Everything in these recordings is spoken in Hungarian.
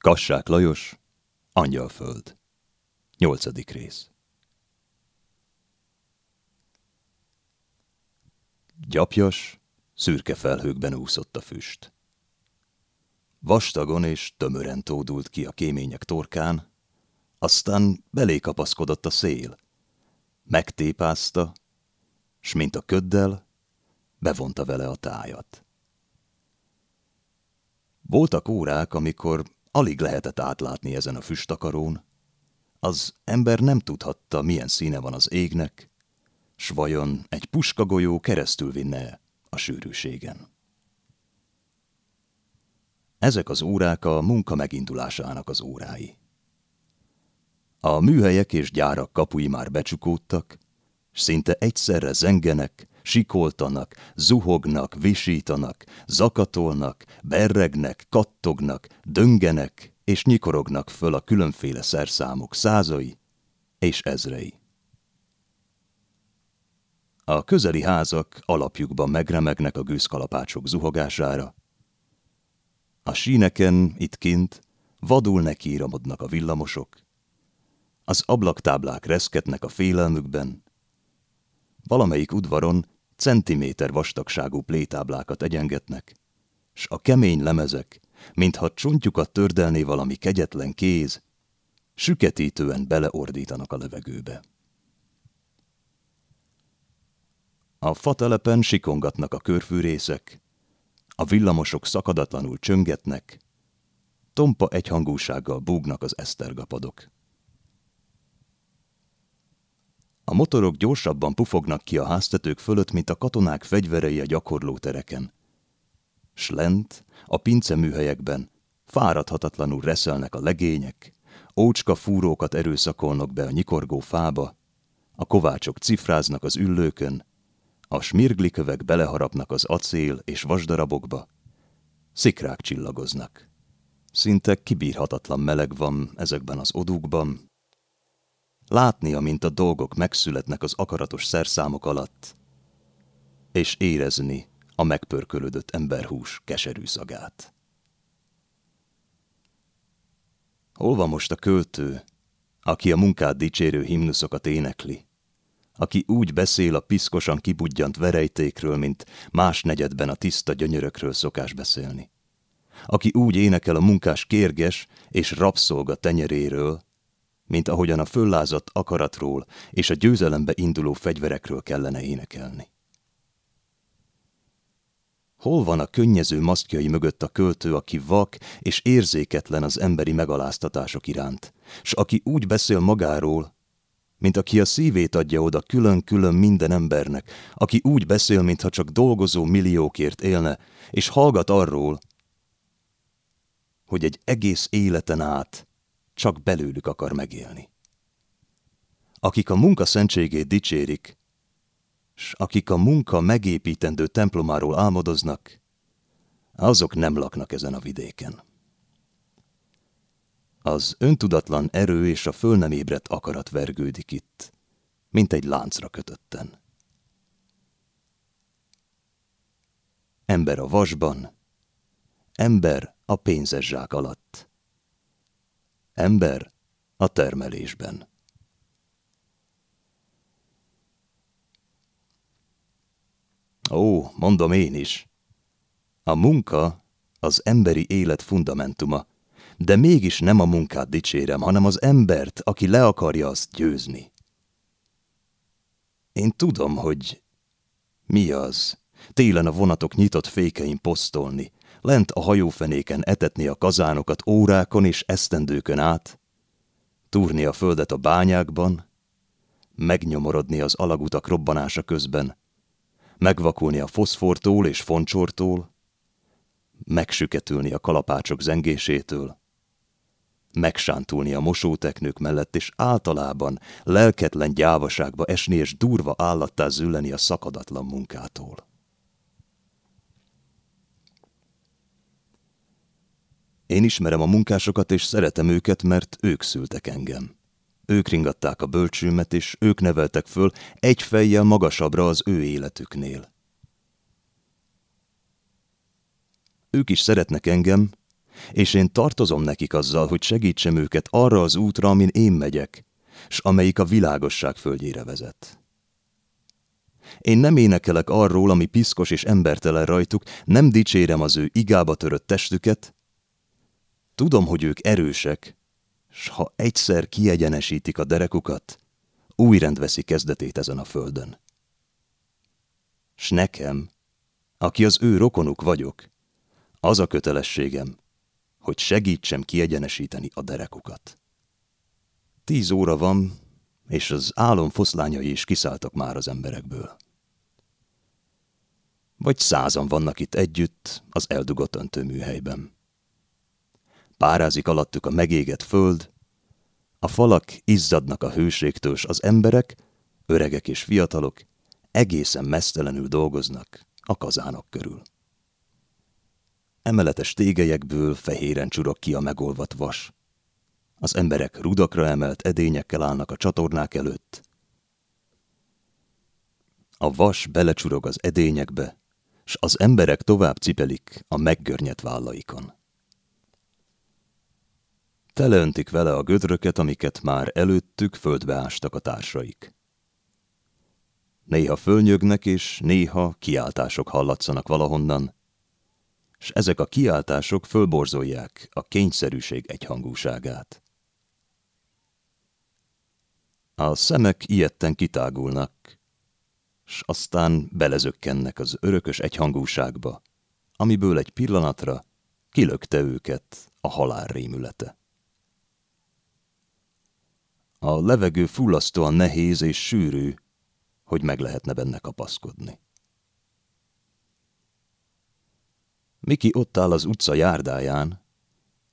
Kassák Lajos, Angyalföld. Nyolcadik rész. Gyapjas, szürke felhőkben úszott a füst. Vastagon és tömören tódult ki a kémények torkán, aztán belé kapaszkodott a szél. Megtépázta, s mint a köddel, bevonta vele a tájat. Voltak órák, amikor alig lehetett átlátni ezen a füstakarón. Az ember nem tudhatta, milyen színe van az égnek, s vajon egy puskagolyó keresztül vinne a sűrűségen. Ezek az órák a munka megindulásának az órái. A műhelyek és gyárak kapui már becsukódtak, s szinte egyszerre zengenek, sikoltanak, zuhognak, visítanak, zakatolnak, berregnek, kattognak, döngenek és nyikorognak föl a különféle szerszámok százai és ezrei. A közeli házak alapjukban megremegnek a gőzkalapácsok zuhogására. A síneken, itt kint, vadul nekiíramodnak a villamosok. Az ablaktáblák reszketnek a félelmükben, Valamelyik udvaron centiméter vastagságú plétáblákat egyengetnek, s a kemény lemezek, mintha csontjukat tördelné valami kegyetlen kéz, süketítően beleordítanak a levegőbe. A fatelepen sikongatnak a körfűrészek, a villamosok szakadatlanul csöngetnek, tompa egyhangúsággal búgnak az esztergapadok. A motorok gyorsabban pufognak ki a háztetők fölött, mint a katonák fegyverei a gyakorlótereken. S lent, a pinceműhelyekben fáradhatatlanul reszelnek a legények, ócska fúrókat erőszakolnak be a nyikorgó fába, a kovácsok cifráznak az üllőkön, a smirglikövek beleharapnak az acél és vasdarabokba, szikrák csillagoznak. Szinte kibírhatatlan meleg van ezekben az odúkban, látnia, mint a dolgok megszületnek az akaratos szerszámok alatt, és érezni a megpörkölődött emberhús keserű szagát. Hol van most a költő, aki a munkát dicsérő himnuszokat énekli, aki úgy beszél a piszkosan kibudjant verejtékről, mint más negyedben a tiszta gyönyörökről szokás beszélni, aki úgy énekel a munkás kérges és rabszolga tenyeréről, mint ahogyan a föllázadt akaratról és a győzelembe induló fegyverekről kellene énekelni. Hol van a könnyező maszkjai mögött a költő, aki vak és érzéketlen az emberi megaláztatások iránt, s aki úgy beszél magáról, mint aki a szívét adja oda külön-külön minden embernek, aki úgy beszél, mintha csak dolgozó milliókért élne, és hallgat arról, hogy egy egész életen át csak belőlük akar megélni. Akik a munka szentségét dicsérik, s akik a munka megépítendő templomáról álmodoznak, azok nem laknak ezen a vidéken. Az öntudatlan erő és a föl nem ébredt akarat vergődik itt, mint egy láncra kötötten. Ember a vasban, ember a pénzes zsák alatt. Ember a termelésben. Ó, mondom én is. A munka az emberi élet fundamentuma, de mégis nem a munkát dicsérem, hanem az embert, aki le akarja azt győzni. Én tudom, hogy mi az. Télen a vonatok nyitott fékein posztolni, lent a hajófenéken etetni a kazánokat órákon és esztendőkön át, túrni a földet a bányákban, megnyomorodni az alagutak robbanása közben, megvakulni a foszfortól és foncsortól, megsüketülni a kalapácsok zengésétől, megsántulni a mosóteknők mellett, és általában lelketlen gyávaságba esni és durva állattá zülleni a szakadatlan munkától. Én ismerem a munkásokat, és szeretem őket, mert ők szültek engem. Ők ringatták a bölcsőmet, és ők neveltek föl egy fejjel magasabbra az ő életüknél. Ők is szeretnek engem, és én tartozom nekik azzal, hogy segítsem őket arra az útra, amin én megyek, s amelyik a világosság földjére vezet. Én nem énekelek arról, ami piszkos és embertelen rajtuk, nem dicsérem az ő igába törött testüket. Tudom, hogy ők erősek, s ha egyszer kiegyenesítik a derekukat, új rend veszi kezdetét ezen a földön. S nekem, aki az ő rokonuk vagyok, az a kötelességem, hogy segítsem kiegyenesíteni a derekukat. Tíz óra van, és az álom foszlányai is kiszálltak már az emberekből. Vagy százan vannak itt együtt az eldugott öntőműhelyben. Párázik alattuk a megégett föld, a falak izzadnak a hőségtől, s az emberek, öregek és fiatalok, egészen mesztelenül dolgoznak a kazánok körül. Emeletes tégelyekből fehéren csurog ki a megolvat vas. Az emberek rudakra emelt edényekkel állnak a csatornák előtt. A vas belecsurog az edényekbe, s az emberek tovább cipelik a meggörnyet vállaikon. Teleöntik vele a gödröket, amiket már előttük földbe ástak a társaik. Néha fölnyögnek, és néha kiáltások hallatszanak valahonnan, és ezek a kiáltások fölborzolják a kényszerűség egyhangúságát. A szemek ilyetten kitágulnak, s aztán belezökkennek az örökös egyhangúságba, amiből egy pillanatra kilökte őket a halál rémülete. A levegő fullasztóan nehéz és sűrű, hogy meg lehetne benne kapaszkodni. Miki ott áll az utca járdáján,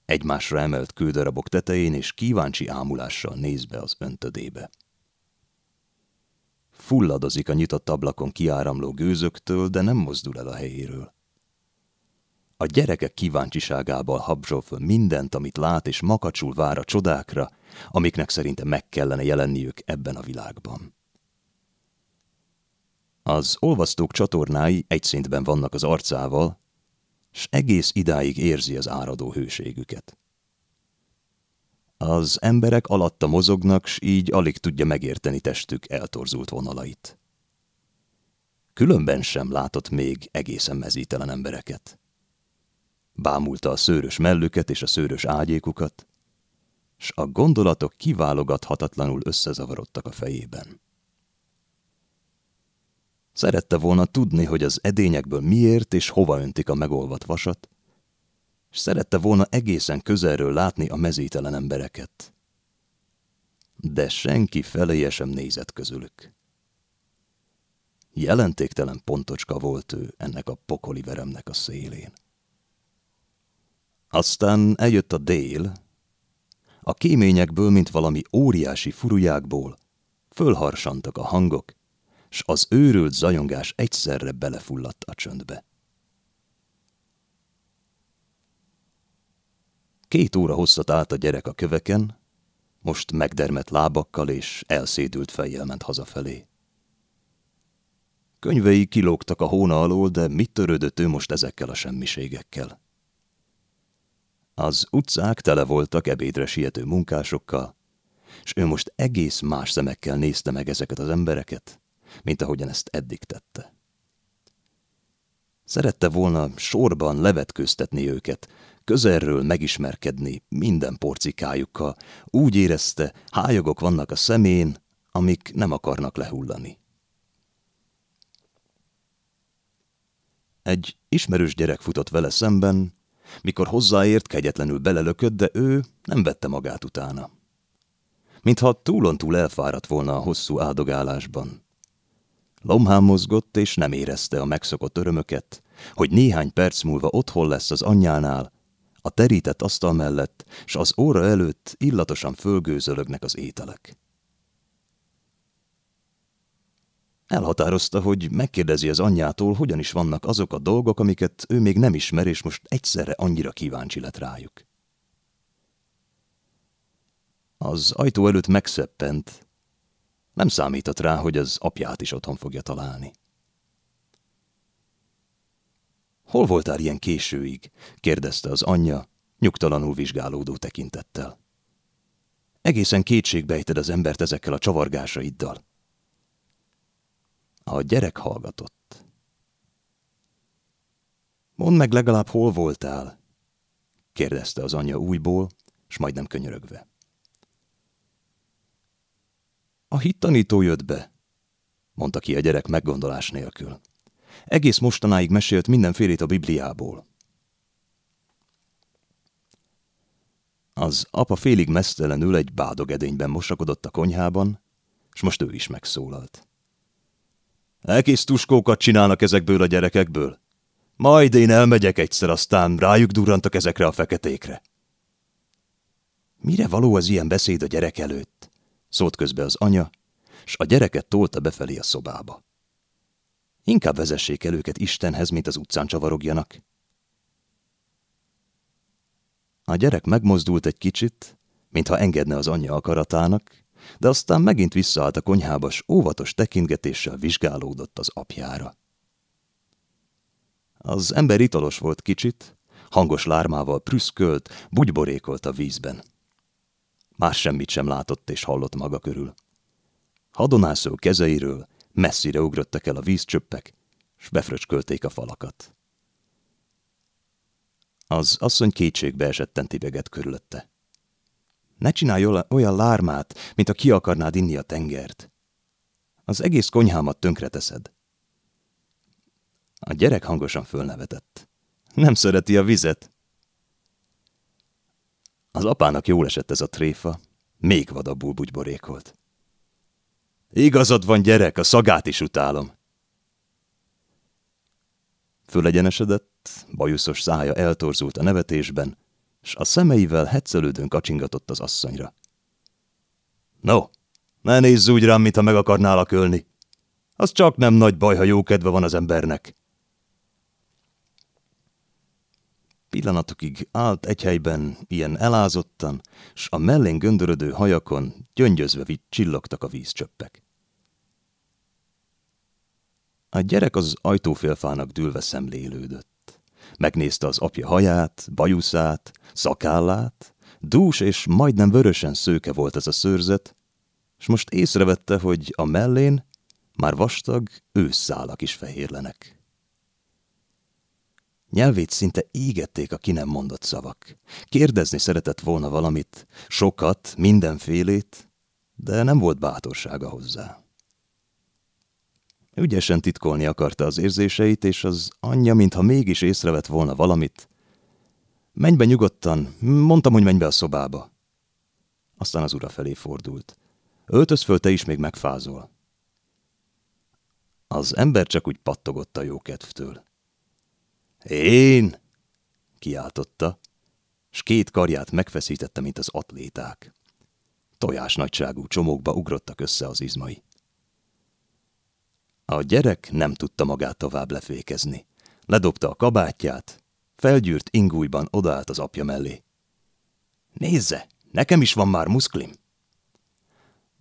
egymásra emelt kődarabok tetején, és kíváncsi ámulással néz be az öntödébe. Fulladozik a nyitott ablakon kiáramló gőzöktől, de nem mozdul el a helyéről. A gyerekek kíváncsiságával habzsol mindent, amit lát, és makacsul vár a csodákra, amiknek szerinte meg kellene jelenniük ebben a világban. Az olvasztók csatornái egy szintben vannak az arcával, s egész idáig érzi az áradó hőségüket. Az emberek alatta mozognak, s így alig tudja megérteni testük eltorzult vonalait. Különben sem látott még egészen mezítelen embereket. Bámulta a szőrös mellüket és a szőrös ágyékukat, s a gondolatok kiválogathatatlanul összezavarodtak a fejében. Szerette volna tudni, hogy az edényekből miért és hova öntik a megolvat vasat, és szerette volna egészen közelről látni a mezítelen embereket. De senki feléje sem nézett közülük. Jelentéktelen pontocska volt ő ennek a pokoli veremnek a szélén. Aztán eljött a dél, a kéményekből, mint valami óriási furujákból, fölharsantak a hangok, s az őrült zajongás egyszerre belefulladt a csöndbe. Két óra hosszat állt a gyerek a köveken, most megdermett lábakkal és elszédült fejjel ment hazafelé. Könyvei kilógtak a hóna alól, de mit törődött ő most ezekkel a semmiségekkel? Az utcák tele voltak ebédre siető munkásokkal, és ő most egész más szemekkel nézte meg ezeket az embereket, mint ahogyan ezt eddig tette. Szerette volna sorban levetkőztetni őket, közelről megismerkedni minden porcikájukkal, úgy érezte, hályogok vannak a szemén, amik nem akarnak lehullani. Egy ismerős gyerek futott vele szemben, mikor hozzáért, kegyetlenül belelökött, de ő nem vette magát utána. Mintha túlontúl elfáradt volna a hosszú áldogálásban. Lomhán mozgott, és nem érezte a megszokott örömöket, hogy néhány perc múlva otthon lesz az anyjánál, a terített asztal mellett, s az óra előtt illatosan fölgőzölögnek az ételek. Elhatározta, hogy megkérdezi az anyjától, hogyan is vannak azok a dolgok, amiket ő még nem ismer, és most egyszerre annyira kíváncsi lett rájuk. Az ajtó előtt megszeppent. Nem számított rá, hogy az apját is otthon fogja találni. Hol voltál ilyen későig? kérdezte az anyja, nyugtalanul vizsgálódó tekintettel. Egészen kétségbejted az embert ezekkel a csavargásaiddal. A gyerek hallgatott. Mondd meg legalább, hol voltál? kérdezte az anyja újból, s majdnem könyörögve. A hittanító jött be, mondta ki a gyerek meggondolás nélkül. Egész mostanáig mesélt mindenfélét a Bibliából. Az apa félig mesztelenül egy bádogedényben mosakodott a konyhában, és most ő is megszólalt. Elkész tuskókat csinálnak ezekből a gyerekekből. Majd én elmegyek egyszer, aztán rájuk durrantak ezekre a feketékre. Mire való az ilyen beszéd a gyerek előtt? Szólt közbe az anya, s a gyereket tolta befelé a szobába. Inkább vezessék el őket Istenhez, mint az utcán csavarogjanak. A gyerek megmozdult egy kicsit, mintha engedne az anyja akaratának, de aztán megint visszaállt a konyhába, s óvatos tekintgetéssel vizsgálódott az apjára. Az ember italos volt kicsit, hangos lármával prüszkölt, bugyborékolt a vízben. Más semmit sem látott és hallott maga körül. Hadonászó kezeiről messzire ugrottak el a vízcsöppek, s befröcskölték a falakat. Az asszony kétségbe esetten tibegett körülötte. Ne csinálj olyan lármát, mint a ki akarnád inni a tengert. Az egész konyhámat tönkreteszed. A gyerek hangosan fölnevetett. Nem szereti a vizet. Az apának jól esett ez a tréfa, még vadabbul bugyborékolt. Igazad van, gyerek, a szagát is utálom. Fölegyenesedett, bajuszos szája eltorzult a nevetésben, s a szemeivel hetszelődőn kacsingatott az asszonyra. No, ne nézz úgy rám, mintha meg akarnálak ölni. Az csak nem nagy baj, ha jó kedve van az embernek. Pillanatokig állt egy helyben, ilyen elázottan, s a mellén göndörödő hajakon gyöngyözve vitt csillogtak a vízcsöppek. A gyerek az ajtófélfának dülve szemlélődött. Megnézte az apja haját, bajuszát, szakállát, dús és majdnem vörösen szőke volt ez a szőrzet, és most észrevette, hogy a mellén már vastag ősszálak is fehérlenek. Nyelvét szinte égették a ki nem mondott szavak. Kérdezni szeretett volna valamit, sokat, mindenfélét, de nem volt bátorsága hozzá. Ügyesen titkolni akarta az érzéseit, és az anyja, mintha mégis észrevett volna valamit. Menj be nyugodtan, mondtam, hogy menj be a szobába. Aztán az ura felé fordult. Öltöz föl, te is még megfázol. Az ember csak úgy pattogott a jókedvtől. Én! kiáltotta, s két karját megfeszítette, mint az atléták. Tojás nagyságú csomókba ugrottak össze az izmai. A gyerek nem tudta magát tovább lefékezni. Ledobta a kabátját, felgyűrt ingújban odaállt az apja mellé. Nézze, nekem is van már muszklim.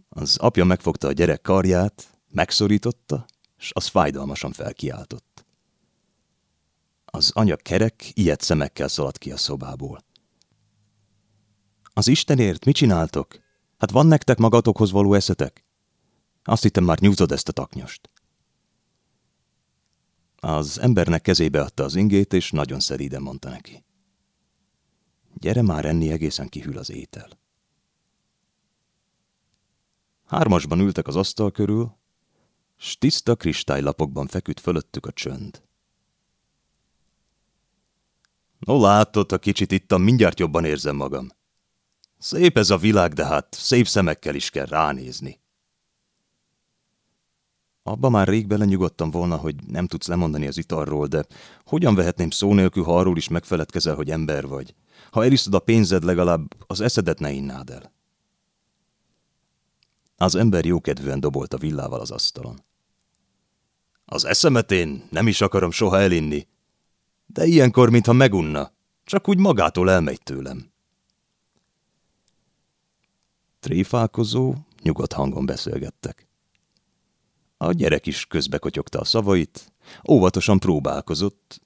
Az apja megfogta a gyerek karját, megszorította, s az fájdalmasan felkiáltott. Az anya kerek, ilyet szemekkel szaladt ki a szobából. Az Istenért mit csináltok? Hát van nektek magatokhoz való eszetek? Azt hittem már nyúzod ezt a taknyost. Az embernek kezébe adta az ingét, és nagyon szeríden mondta neki. Gyere már enni, egészen kihűl az étel. Hármasban ültek az asztal körül, s tiszta kristálylapokban feküdt fölöttük a csönd. No látod, a kicsit ittam, mindjárt jobban érzem magam. Szép ez a világ, de hát szép szemekkel is kell ránézni. Abba már rég belenyugodtam volna, hogy nem tudsz lemondani az italról, de hogyan vehetném szó nélkül, ha arról is megfeledkezel, hogy ember vagy? Ha eliszod a pénzed, legalább az eszedet ne innád el. Az ember jókedvűen dobolt a villával az asztalon. Az eszemet én nem is akarom soha elinni, de ilyenkor, mintha megunna, csak úgy magától elmegy tőlem. Tréfálkozó, nyugodt hangon beszélgettek. A gyerek is közbekotyogta a szavait, óvatosan próbálkozott.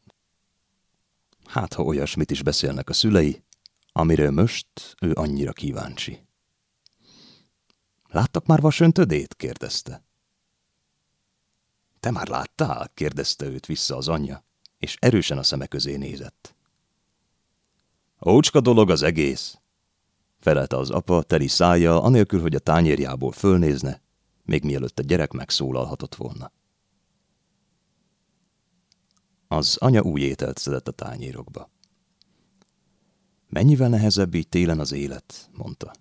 Hát, ha olyasmit is beszélnek a szülei, amiről most ő annyira kíváncsi. Láttak már vasöntödét? kérdezte. Te már láttál? kérdezte őt vissza az anyja, és erősen a szeme közé nézett. Ócska dolog az egész, felelte az apa teli szája, anélkül, hogy a tányérjából fölnézne, még mielőtt a gyerek megszólalhatott volna. Az anya új ételt szedett a tányérokba. Mennyivel nehezebb így télen az élet, mondta.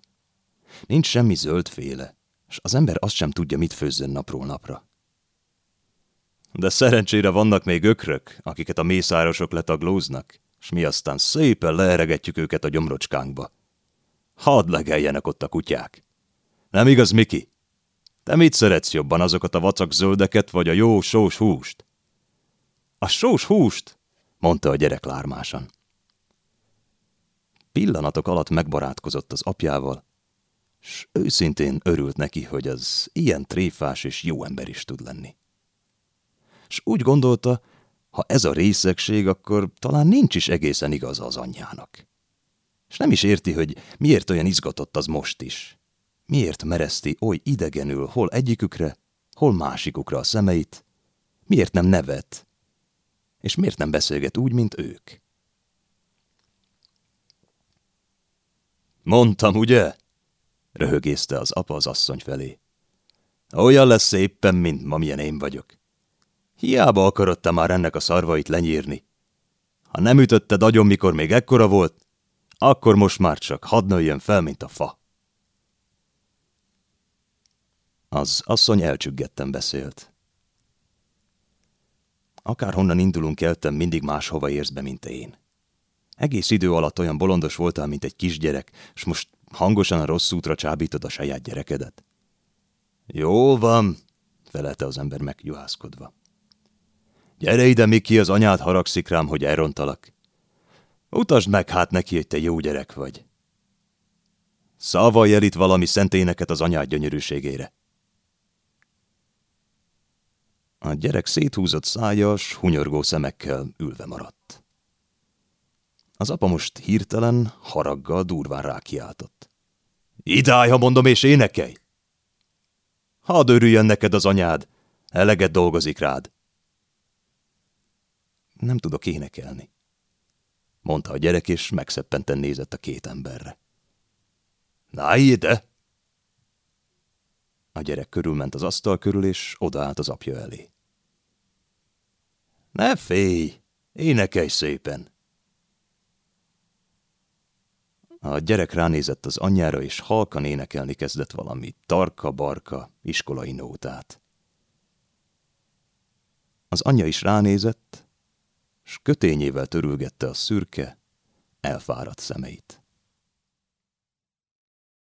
Nincs semmi zöldféle, és az ember azt sem tudja, mit főzzön napról napra. De szerencsére vannak még ökrök, akiket a mészárosok letaglóznak, és mi aztán szépen leeregetjük őket a gyomrocskánkba. Hadd legeljenek ott a kutyák. Nem igaz, Miki? Te mit szeretsz jobban, azokat a vacak zöldeket, vagy a jó sós húst? A sós húst, mondta a gyerek lármásan. Pillanatok alatt megbarátkozott az apjával, s őszintén örült neki, hogy az ilyen tréfás és jó ember is tud lenni. S úgy gondolta, ha ez a részegség, akkor talán nincs is egészen igaz az anyjának. És nem is érti, hogy miért olyan izgatott az most is. Miért mereszti oly idegenül hol egyikükre, hol másikukra a szemeit, miért nem nevet, és miért nem beszélget úgy, mint ők. Mondtam, ugye? röhögészte az apa az asszony felé. Olyan lesz éppen, mint ma milyen én vagyok. Hiába akarod már ennek a szarvait lenyírni. Ha nem ütötted agyon, mikor még ekkora volt, akkor most már csak hadd nőjön fel, mint a fa. Az asszony elcsüggetten beszélt. Akárhonnan indulunk keltem, mindig máshova érsz be, mint én. Egész idő alatt olyan bolondos voltál, mint egy kisgyerek, és most hangosan a rossz útra csábítod a saját gyerekedet. Jó van, felelte az ember megjuhászkodva. Gyere ide, Miki, az anyád haragszik rám, hogy elrontalak. Utasd meg hát neki, hogy te jó gyerek vagy. Szavalj el itt valami szenténeket az anyád gyönyörűségére. A gyerek széthúzott szájas, hunyorgó szemekkel ülve maradt. Az apa most hirtelen, haraggal durván rákiáltott. Idáj, ha mondom, és énekelj! Hadd örüljön neked az anyád, eleget dolgozik rád. Nem tudok énekelni, mondta a gyerek, és megszeppenten nézett a két emberre. Na ide! A gyerek körülment az asztal körül, és odaállt az apja elé. Ne félj, énekelj szépen! A gyerek ránézett az anyjára, és halkan énekelni kezdett valami tarka-barka iskolai nótát. Az anyja is ránézett, s kötényével törülgette a szürke, elfáradt szemeit.